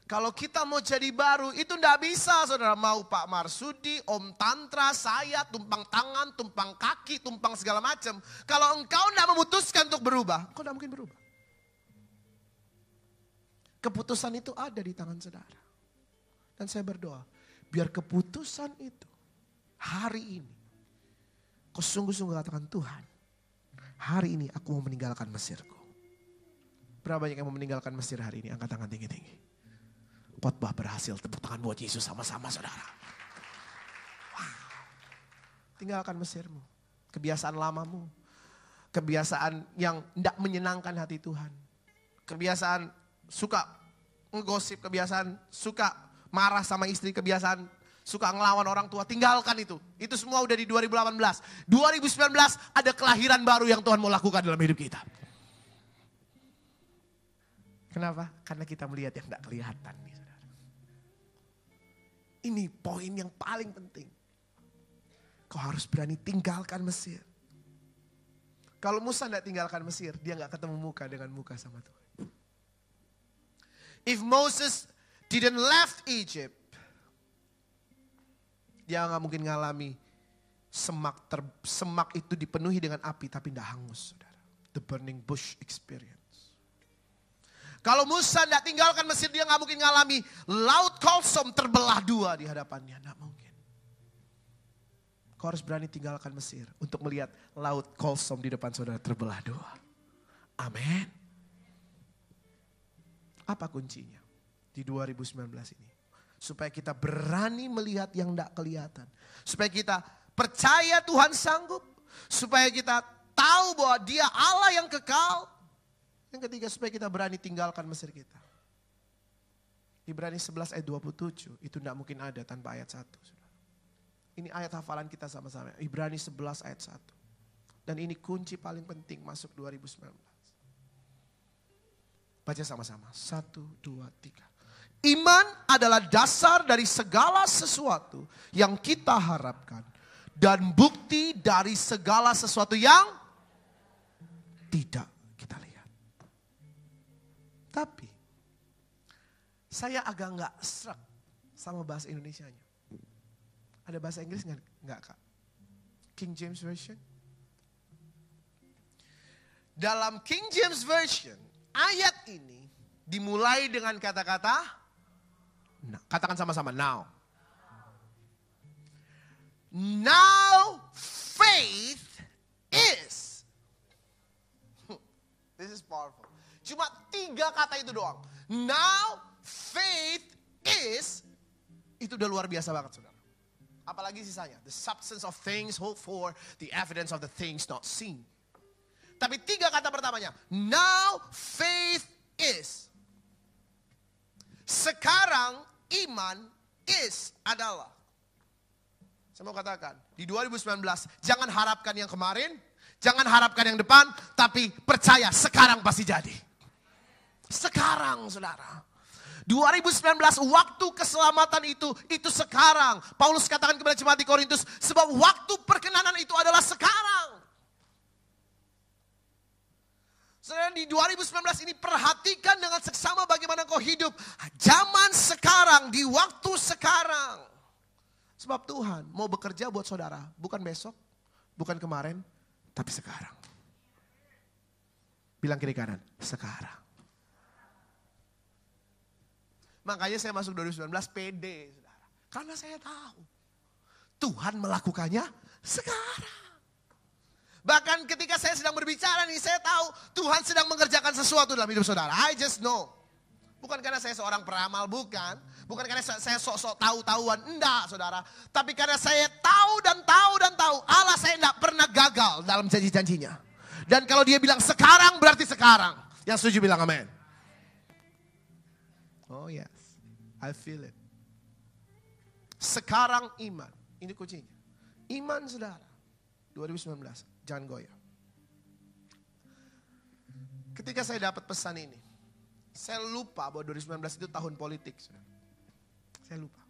Kalau kita mau jadi baru itu ndak bisa saudara. Mau Pak Marsudi, Om Tantra, saya tumpang tangan, tumpang kaki, tumpang segala macam. Kalau engkau ndak memutuskan untuk berubah, engkau ndak mungkin berubah. Keputusan itu ada di tangan saudara. Dan saya berdoa, biar keputusan itu hari ini. Kau sungguh-sungguh katakan Tuhan, hari ini aku mau meninggalkan Mesirku. Berapa banyak yang mau meninggalkan Mesir hari ini? Angkat tangan tinggi-tinggi. Khotbah berhasil, tepuk tangan buat Yesus sama-sama saudara. Tinggalkan Mesirmu, kebiasaan lamamu, kebiasaan yang tidak menyenangkan hati Tuhan. Kebiasaan suka ngegosip, kebiasaan suka marah sama istri, kebiasaan suka ngelawan orang tua, tinggalkan itu. Itu semua udah di 2018. 2019 ada kelahiran baru yang Tuhan mau lakukan dalam hidup kita. Kenapa? Karena kita melihat yang tidak kelihatan. Ini poin yang paling penting. Kau harus berani tinggalkan Mesir. Kalau Musa tidak tinggalkan Mesir, dia nggak ketemu muka dengan muka sama Tuhan. If Moses didn't left Egypt, dia nggak mungkin ngalami semak ter, semak itu dipenuhi dengan api tapi tidak hangus, saudara. The burning bush experience. Kalau Musa tidak tinggalkan Mesir, dia nggak mungkin ngalami laut kolsom terbelah dua di hadapannya, tidak mungkin. Kau harus berani tinggalkan Mesir untuk melihat laut kolsom di depan saudara terbelah dua. Amin. Apa kuncinya di 2019 ini? Supaya kita berani melihat yang tidak kelihatan. Supaya kita percaya Tuhan sanggup. Supaya kita tahu bahwa dia Allah yang kekal. Yang ketiga supaya kita berani tinggalkan Mesir kita. Ibrani 11 ayat 27 itu tidak mungkin ada tanpa ayat 1. Ini ayat hafalan kita sama-sama. Ibrani 11 ayat 1. Dan ini kunci paling penting masuk 2019. Baca sama-sama. Satu, dua, tiga. Iman adalah dasar dari segala sesuatu yang kita harapkan. Dan bukti dari segala sesuatu yang tidak saya agak nggak serak sama bahasa Indonesia-nya. Ada bahasa Inggris nggak? Nggak kak. King James Version. Dalam King James Version, ayat ini dimulai dengan kata-kata Nah, katakan sama-sama now. Now faith is. This is powerful. Cuma tiga kata itu doang. Now faith is. Itu udah luar biasa banget saudara. Apalagi sisanya. The substance of things hoped for. The evidence of the things not seen. Tapi tiga kata pertamanya. Now faith is. Sekarang iman is adalah. Saya mau katakan, di 2019 jangan harapkan yang kemarin, jangan harapkan yang depan, tapi percaya sekarang pasti jadi. Sekarang saudara. 2019 waktu keselamatan itu, itu sekarang. Paulus katakan kepada jemaat di Korintus, sebab waktu perkenanan itu adalah sekarang. Saudara di 2019 ini perhatikan dengan seksama bagaimana kau hidup. Zaman sekarang, di waktu sekarang. Sebab Tuhan mau bekerja buat saudara, bukan besok, bukan kemarin, tapi sekarang. Bilang kiri kanan, sekarang. Makanya saya masuk 2019 PD, saudara. Karena saya tahu Tuhan melakukannya sekarang. Bahkan ketika saya sedang berbicara nih, saya tahu Tuhan sedang mengerjakan sesuatu dalam hidup saudara. I just know. Bukan karena saya seorang peramal, bukan. Bukan karena saya sok-sok tahu-tahuan, enggak saudara. Tapi karena saya tahu dan tahu dan tahu, Allah saya enggak pernah gagal dalam janji-janjinya. Dan kalau dia bilang sekarang, berarti sekarang. Yang setuju bilang amin. Oh yes, I feel it. Sekarang iman, ini kuncinya. Iman saudara, 2019, jangan goyah. Ketika saya dapat pesan ini, saya lupa bahwa 2019 itu tahun politik. Saya lupa.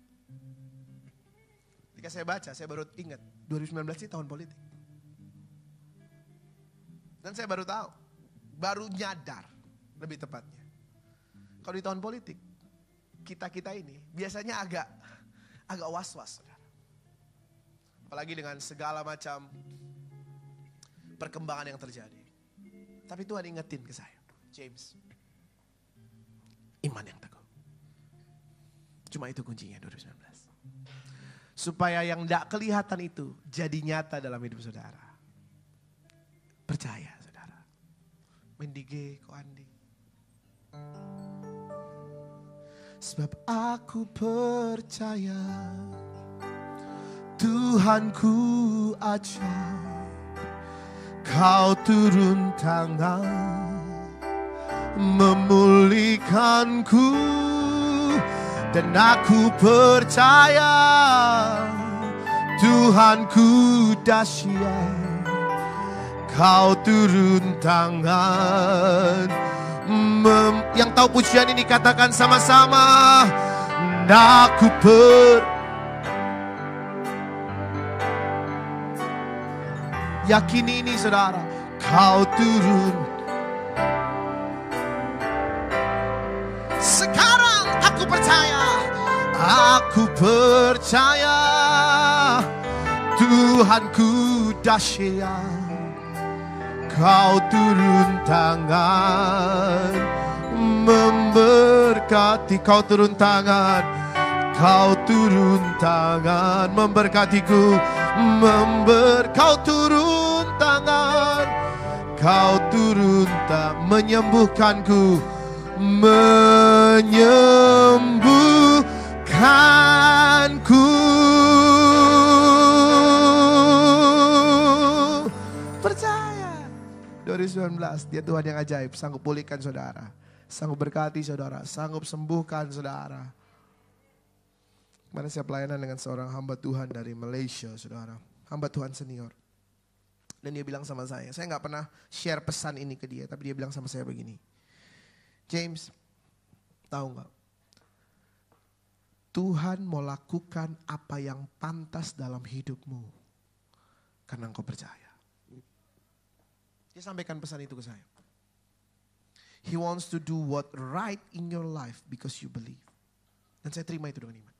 Ketika saya baca, saya baru ingat 2019 itu tahun politik. Dan saya baru tahu, baru nyadar lebih tepatnya. Kalau di tahun politik, kita-kita ini biasanya agak agak was-was. Apalagi dengan segala macam perkembangan yang terjadi. Tapi Tuhan ingetin ke saya, James, Iman yang teguh. Cuma itu kuncinya 2019. Supaya yang tidak kelihatan itu jadi nyata dalam hidup saudara. Percaya saudara. Mendige ko andi. Sebab aku percaya Tuhanku ajaib Kau turun tangan memulihkanku dan aku percaya Tuhanku dahsyat. Kau turun tangan yang tahu pujian ini katakan sama-sama aku per yakini ini saudara kau turun. Aku percaya Tuhanku dahsyat Kau turun tangan Memberkati. Kau turun tangan Kau turun tangan Memberkatiku Member Kau turun tangan Kau turun tangan Menyembuhkanku Menyembuhkan 2019 dia Tuhan yang ajaib. Sanggup pulihkan saudara. Sanggup berkati saudara. Sanggup sembuhkan saudara. Kemarin saya pelayanan dengan seorang hamba Tuhan dari Malaysia saudara? Hamba Tuhan senior. Dan dia bilang sama saya saya nggak pernah share pesan ini ke dia tapi dia bilang sama saya begini. James tahu nggak? Tuhan mau lakukan apa yang pantas dalam hidupmu. Karena engkau percaya. Dia sampaikan pesan itu ke saya. He wants to do what right in your life because you believe. Dan saya terima itu dengan iman.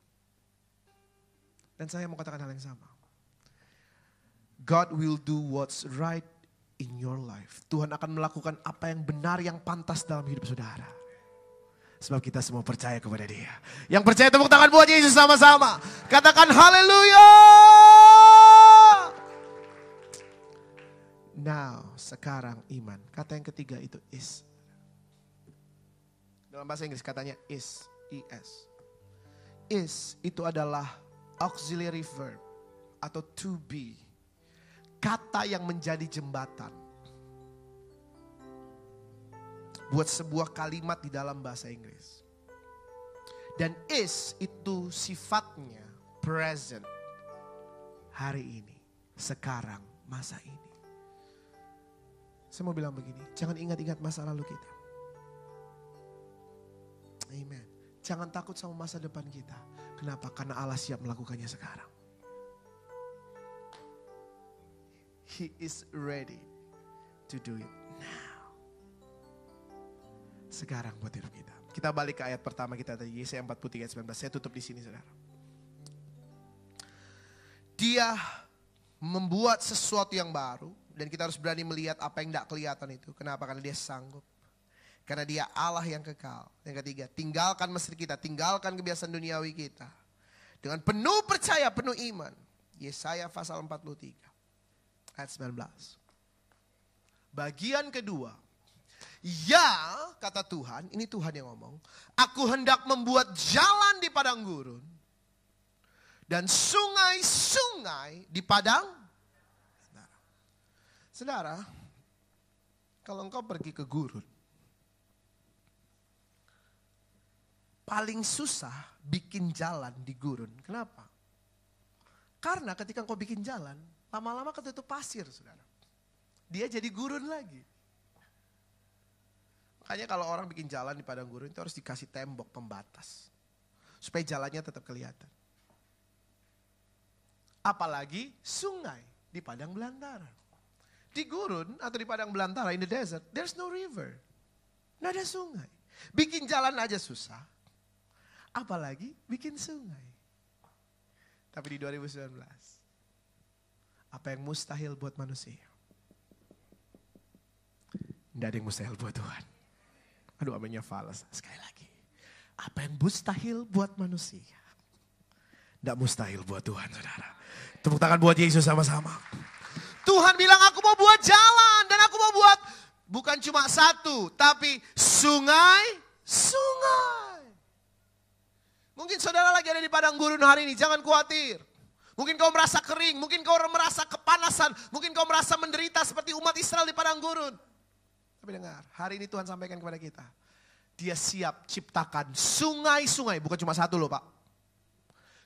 Dan saya mau katakan hal yang sama. God will do what's right in your life. Tuhan akan melakukan apa yang benar, yang pantas dalam hidup saudara. Sebab kita semua percaya kepada dia. Yang percaya tepuk tangan buat Yesus sama-sama. Katakan haleluya. Now, sekarang iman. Kata yang ketiga itu is. Dalam bahasa Inggris katanya is. is. Is itu adalah auxiliary verb atau to be. Kata yang menjadi jembatan buat sebuah kalimat di dalam bahasa Inggris. Dan is itu sifatnya present hari ini, sekarang, masa ini. Saya mau bilang begini, jangan ingat-ingat masa lalu kita. Amen. Jangan takut sama masa depan kita. Kenapa? Karena Allah siap melakukannya sekarang. He is ready to do it sekarang buat hidup kita. Kita balik ke ayat pertama kita tadi, Yesaya 43 ayat 19. Saya tutup di sini saudara. Dia membuat sesuatu yang baru. Dan kita harus berani melihat apa yang tidak kelihatan itu. Kenapa? Karena dia sanggup. Karena dia Allah yang kekal. Yang ketiga, tinggalkan Mesir kita. Tinggalkan kebiasaan duniawi kita. Dengan penuh percaya, penuh iman. Yesaya pasal 43. Ayat 19. Bagian kedua. Ya, kata Tuhan, ini Tuhan yang ngomong. Aku hendak membuat jalan di padang gurun. Dan sungai-sungai di padang Saudara, kalau engkau pergi ke gurun, paling susah bikin jalan di gurun. Kenapa? Karena ketika engkau bikin jalan, lama-lama ketutup pasir, saudara. Dia jadi gurun lagi. Makanya kalau orang bikin jalan di padang gurun itu harus dikasih tembok pembatas. Supaya jalannya tetap kelihatan. Apalagi sungai di padang belantara. Di gurun atau di padang belantara, in the desert, there's no river. Nggak ada sungai. Bikin jalan aja susah. Apalagi bikin sungai. Tapi di 2019, apa yang mustahil buat manusia? Tidak ada yang mustahil buat Tuhan. Aduh aminnya falas. Sekali lagi. Apa yang mustahil buat manusia? Tidak mustahil buat Tuhan saudara. Tepuk tangan buat Yesus sama-sama. Tuhan bilang aku mau buat jalan dan aku mau buat bukan cuma satu, tapi sungai, sungai. Mungkin saudara lagi ada di padang gurun hari ini, jangan khawatir. Mungkin kau merasa kering, mungkin kau merasa kepanasan, mungkin kau merasa menderita seperti umat Israel di padang gurun. Tapi dengar, hari ini Tuhan sampaikan kepada kita. Dia siap ciptakan sungai-sungai, bukan cuma satu loh Pak.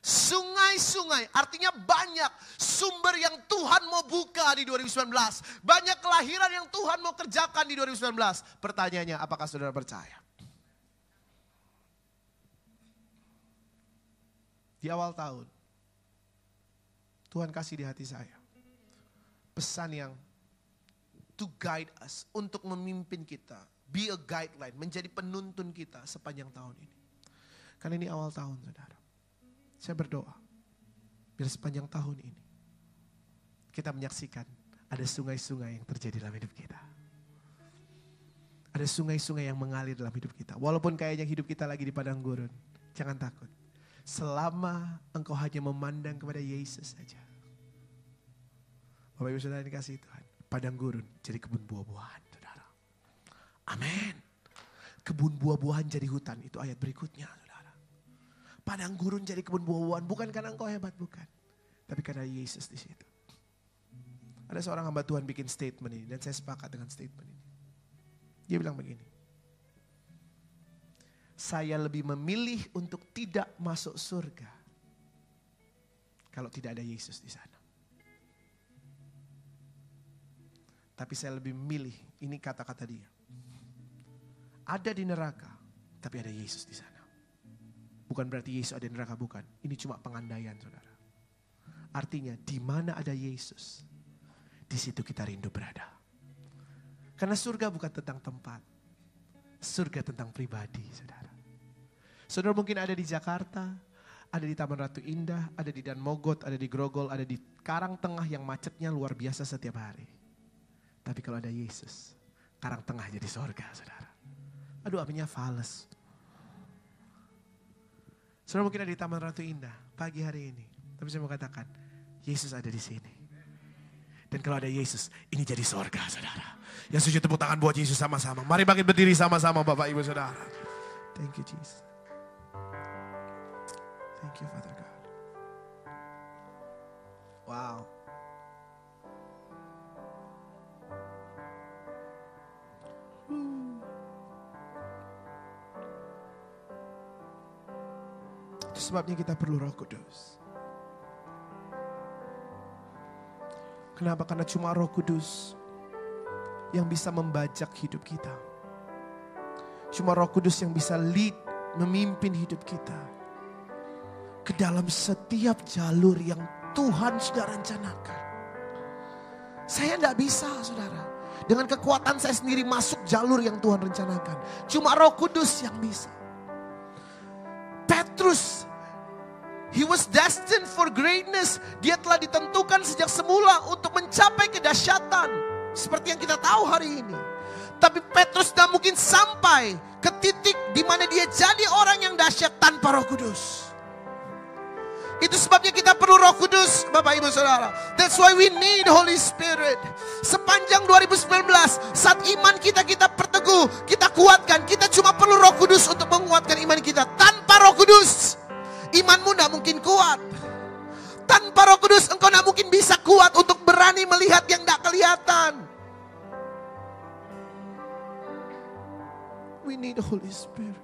Sungai-sungai, artinya banyak sumber yang Tuhan mau buka di 2019. Banyak kelahiran yang Tuhan mau kerjakan di 2019. Pertanyaannya, apakah saudara percaya? Di awal tahun, Tuhan kasih di hati saya. Pesan yang to guide us, untuk memimpin kita. Be a guideline, menjadi penuntun kita sepanjang tahun ini. Karena ini awal tahun saudara. Saya berdoa, biar sepanjang tahun ini kita menyaksikan ada sungai-sungai yang terjadi dalam hidup kita. Ada sungai-sungai yang mengalir dalam hidup kita. Walaupun kayaknya hidup kita lagi di padang gurun, jangan takut. Selama engkau hanya memandang kepada Yesus saja. Bapak Ibu Saudara dikasih Tuhan. Padang gurun jadi kebun buah-buahan, saudara. Amin. Kebun buah-buahan jadi hutan, itu ayat berikutnya. Padang gurun jadi kebun buah-buahan. Bukan karena engkau hebat, bukan. Tapi karena Yesus di situ. Ada seorang hamba Tuhan bikin statement ini. Dan saya sepakat dengan statement ini. Dia bilang begini. Saya lebih memilih untuk tidak masuk surga. Kalau tidak ada Yesus di sana. Tapi saya lebih memilih, ini kata-kata dia. Ada di neraka, tapi ada Yesus di sana. Bukan berarti Yesus ada di neraka, bukan. Ini cuma pengandaian saudara. Artinya di mana ada Yesus, di situ kita rindu berada. Karena surga bukan tentang tempat. Surga tentang pribadi saudara. Saudara mungkin ada di Jakarta, ada di Taman Ratu Indah, ada di Dan Mogot, ada di Grogol, ada di Karang Tengah yang macetnya luar biasa setiap hari. Tapi kalau ada Yesus, Karang Tengah jadi sorga saudara. Aduh apinya fals. Saudara mungkin ada di Taman Ratu Indah pagi hari ini. Tapi saya mau katakan, Yesus ada di sini. Dan kalau ada Yesus, ini jadi sorga saudara. Yang sujud tepuk tangan buat Yesus sama-sama. Mari bangkit berdiri sama-sama Bapak Ibu Saudara. Thank you Jesus. Thank you Father God. Wow. Sebabnya kita perlu roh kudus. Kenapa? Karena cuma roh kudus yang bisa membajak hidup kita. Cuma roh kudus yang bisa lead, memimpin hidup kita. Ke dalam setiap jalur yang Tuhan sudah rencanakan. Saya tidak bisa saudara. Dengan kekuatan saya sendiri masuk jalur yang Tuhan rencanakan. Cuma roh kudus yang bisa. Petrus He was destined for greatness. Dia telah ditentukan sejak semula untuk mencapai kedahsyatan. Seperti yang kita tahu hari ini. Tapi Petrus tidak mungkin sampai ke titik di mana dia jadi orang yang dahsyat tanpa roh kudus. Itu sebabnya kita perlu roh kudus Bapak Ibu Saudara. That's why we need Holy Spirit. Sepanjang 2019 saat iman kita kita perteguh, kita kuatkan. Kita cuma perlu roh kudus untuk menguatkan iman kita. Tanpa roh kudus imanmu tidak mungkin kuat. Tanpa roh kudus engkau tidak mungkin bisa kuat untuk berani melihat yang tidak kelihatan. We need the Holy Spirit.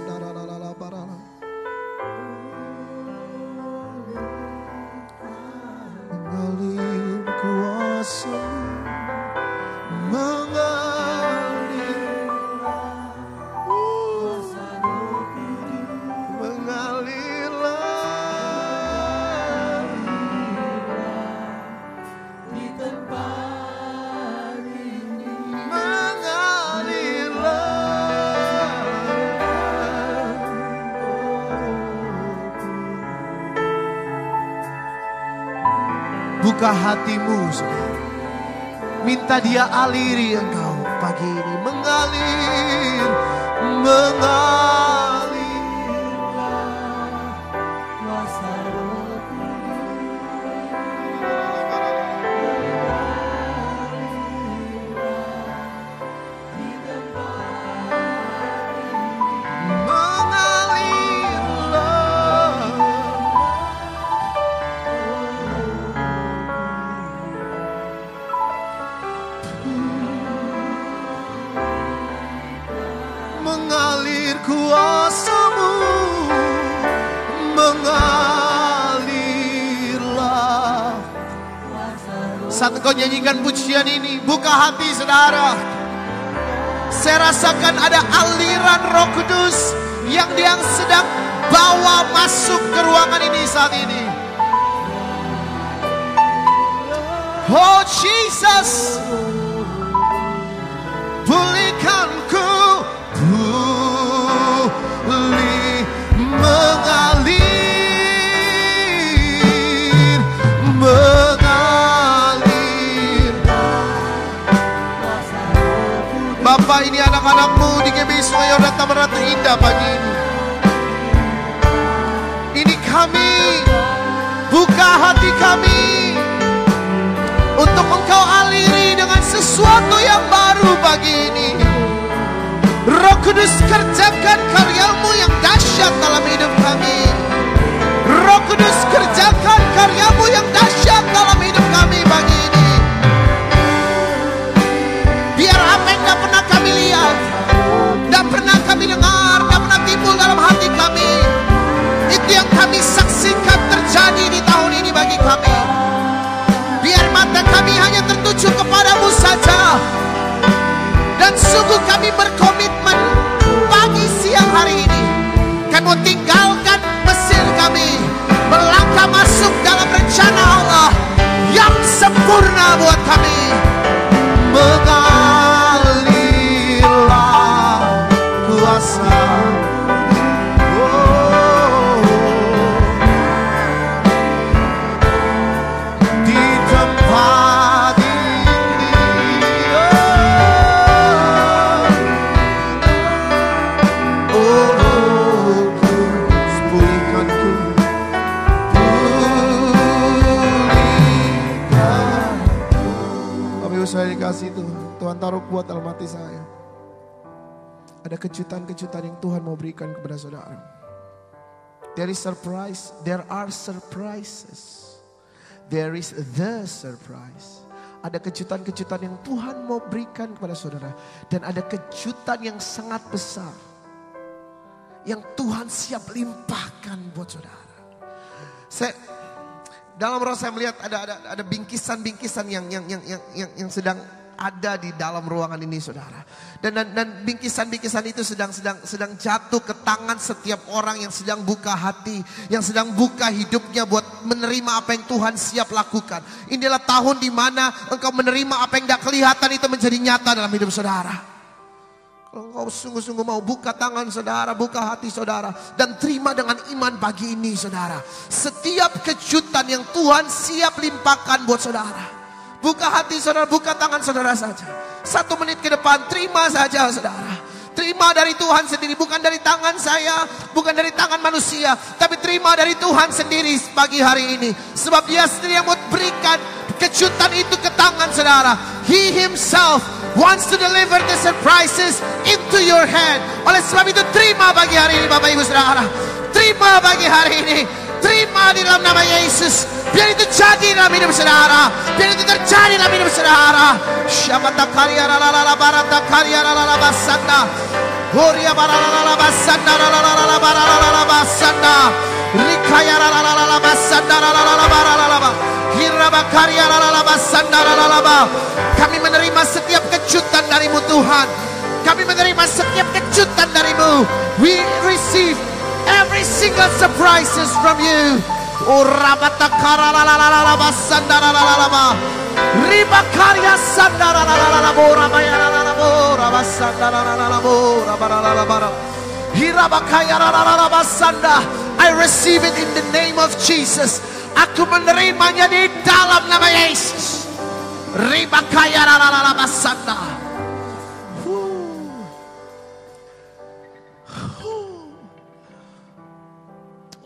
Buka hatimu, saudara. Minta dia aliri engkau pagi ini. Mengalir, mengalir. Nyanyikan pujian ini buka hati saudara. Saya rasakan ada aliran roh kudus yang dia sedang bawa masuk ke ruangan ini saat ini. Oh Jesus anak-anakmu di GBI Sungai Yordan Taman Ratu Indah pagi ini ini kami buka hati kami untuk engkau aliri dengan sesuatu yang baru pagi ini. Roh Kudus kerjakan karyamu yang dahsyat dalam hidup kami. Roh Kudus kerjakan sungguh kami berkomitmen pagi siang hari ini. Kami tinggalkan Mesir kami. Melangkah masuk dalam rencana Allah yang sempurna buat kami. Mengalirlah Ada kejutan-kejutan yang Tuhan mau berikan kepada saudara. There is surprise, there are surprises. There is the surprise. Ada kejutan-kejutan yang Tuhan mau berikan kepada saudara. Dan ada kejutan yang sangat besar. Yang Tuhan siap limpahkan buat saudara. Saya dalam roh saya melihat ada ada ada bingkisan-bingkisan yang yang yang yang yang, yang sedang ada di dalam ruangan ini saudara. Dan dan, dan bingkisan-bingkisan itu sedang sedang sedang jatuh ke tangan setiap orang yang sedang buka hati, yang sedang buka hidupnya buat menerima apa yang Tuhan siap lakukan. Inilah tahun di mana engkau menerima apa yang tidak kelihatan itu menjadi nyata dalam hidup saudara. Kalau engkau sungguh-sungguh mau buka tangan saudara, buka hati saudara. Dan terima dengan iman pagi ini saudara. Setiap kejutan yang Tuhan siap limpahkan buat saudara. Buka hati saudara, buka tangan saudara saja. Satu menit ke depan, terima saja saudara. Terima dari Tuhan sendiri, bukan dari tangan saya, bukan dari tangan manusia, tapi terima dari Tuhan sendiri pagi hari ini. Sebab dia sendiri yang mau berikan kejutan itu ke tangan saudara. He himself wants to deliver the surprises into your hand. Oleh sebab itu terima pagi hari ini Bapak Ibu Saudara. Terima pagi hari ini. Terima di dalam nama Yesus. Biar itu jadi dalam hidup saudara. Biar itu terjadi dalam hidup saudara. Syamata karya la la la barata karya la la la basanda. Horia bara la la la basanda la la la la bara la la la basanda. Rikaya la la la la la basanda la la la la bara la la la. Hiraba karya la basanda la la la la. Kami menerima setiap kejutan darimu Tuhan. Kami menerima setiap kejutan darimu. We receive every single surprises from you. Urabata karala la la la la basandara la la la la. Riba karya sandara la la la la bora baya la la la bora basandara la la la bora bara la la bara. Hirabakaya la la la basanda. I receive it in the name of Jesus. Aku menerimanya di dalam nama Yesus. Ribakaya la la la la basanda.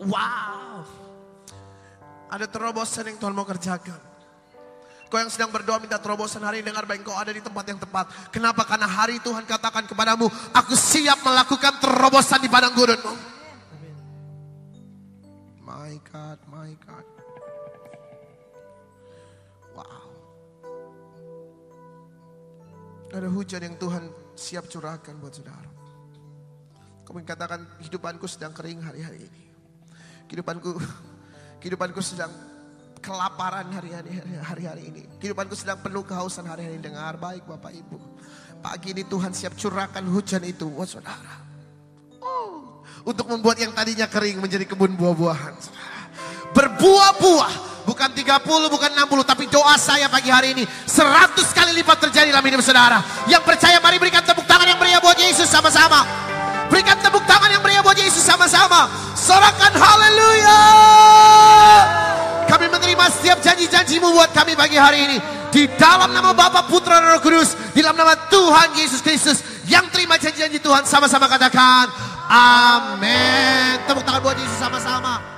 Wow. Ada terobosan yang Tuhan mau kerjakan. Kau yang sedang berdoa minta terobosan hari ini dengar baik kau ada di tempat yang tepat. Kenapa? Karena hari Tuhan katakan kepadamu, aku siap melakukan terobosan di padang gurunmu. My God, my God. Wow. Ada hujan yang Tuhan siap curahkan buat saudara. Kau katakan hidupanku sedang kering hari-hari ini. Kehidupanku kehidupanku sedang kelaparan hari-hari hari-hari ini. Kehidupanku sedang penuh kehausan hari-hari ini. Dengar baik Bapak Ibu. Pagi ini Tuhan siap curahkan hujan itu buat saudara. Oh, untuk membuat yang tadinya kering menjadi kebun buah-buahan. Berbuah-buah. Bukan 30, bukan 60. Tapi doa saya pagi hari ini. 100 kali lipat terjadi dalam hidup saudara. Yang percaya mari berikan tepuk tangan yang meriah buat Yesus sama-sama. Berikan tepuk tangan yang meriah buat Yesus sama-sama. Sorakan haleluya. Kami menerima setiap janji-janjimu buat kami pagi hari ini. Di dalam nama Bapa, Putra, dan Roh Kudus. Di dalam nama Tuhan Yesus Kristus. Yang terima janji-janji Tuhan sama-sama katakan. Amin. Tepuk tangan buat Yesus sama-sama.